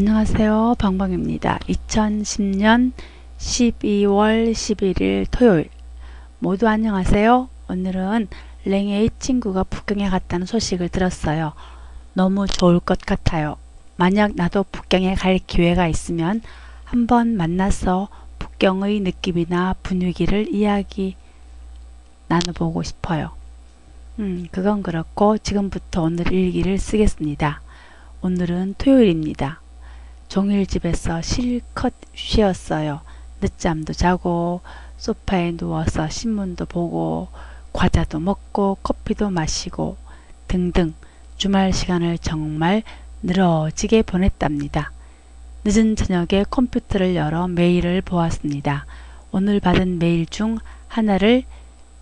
안녕하세요. 방방입니다. 2010년 12월 11일 토요일 모두 안녕하세요. 오늘은 랭의 친구가 북경에 갔다는 소식을 들었어요. 너무 좋을 것 같아요. 만약 나도 북경에 갈 기회가 있으면 한번 만나서 북경의 느낌이나 분위기를 이야기 나눠보고 싶어요. 음, 그건 그렇고 지금부터 오늘 일기를 쓰겠습니다. 오늘은 토요일입니다. 종일 집에서 실컷 쉬었어요. 늦잠도 자고 소파에 누워서 신문도 보고 과자도 먹고 커피도 마시고 등등 주말 시간을 정말 늘어지게 보냈답니다. 늦은 저녁에 컴퓨터를 열어 메일을 보았습니다. 오늘 받은 메일 중 하나를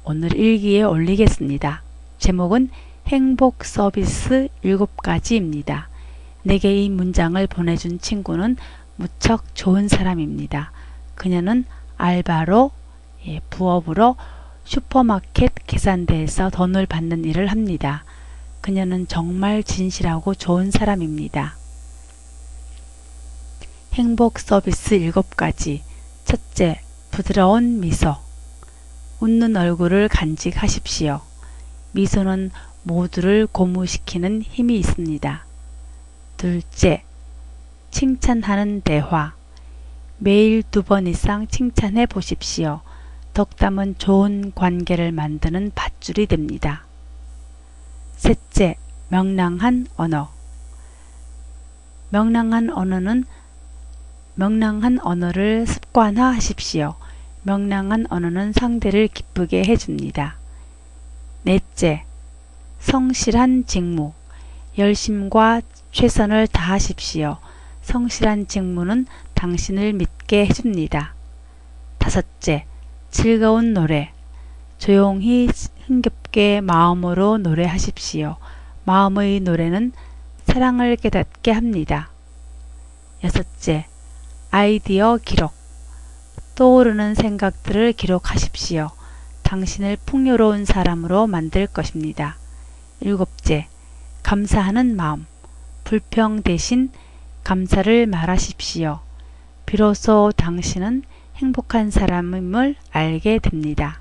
오늘 일기에 올리겠습니다. 제목은 행복 서비스 7가지입니다. 내게 이 문장을 보내준 친구는 무척 좋은 사람입니다. 그녀는 알바로 예, 부업으로 슈퍼마켓 계산대에서 돈을 받는 일을 합니다. 그녀는 정말 진실하고 좋은 사람입니다. 행복 서비스 7가지 첫째, 부드러운 미소 웃는 얼굴을 간직하십시오. 미소는 모두를 고무시키는 힘이 있습니다. 둘째, 칭찬하는 대화. 매일 두 번 이상 칭찬해 보십시오. 덕담은 좋은 관계를 만드는 밧줄이 됩니다. 셋째, 명랑한 언어. 명랑한 언어는 명랑한 언어를 습관화하십시오. 명랑한 언어는 상대를 기쁘게 해줍니다. 넷째, 성실한 직무. 열심과 최선을 다하십시오. 성실한 직무는 당신을 믿게 해줍니다. 다섯째, 즐거운 노래. 조용히 흥겹게 마음으로 노래하십시오. 마음의 노래는 사랑을 깨닫게 합니다. 여섯째, 아이디어 기록. 떠오르는 생각들을 기록하십시오. 당신을 풍요로운 사람으로 만들 것입니다. 일곱째, 감사하는 마음. 불평 대신 감사를 말하십시오. 비로소 당신은 행복한 사람임을 알게 됩니다.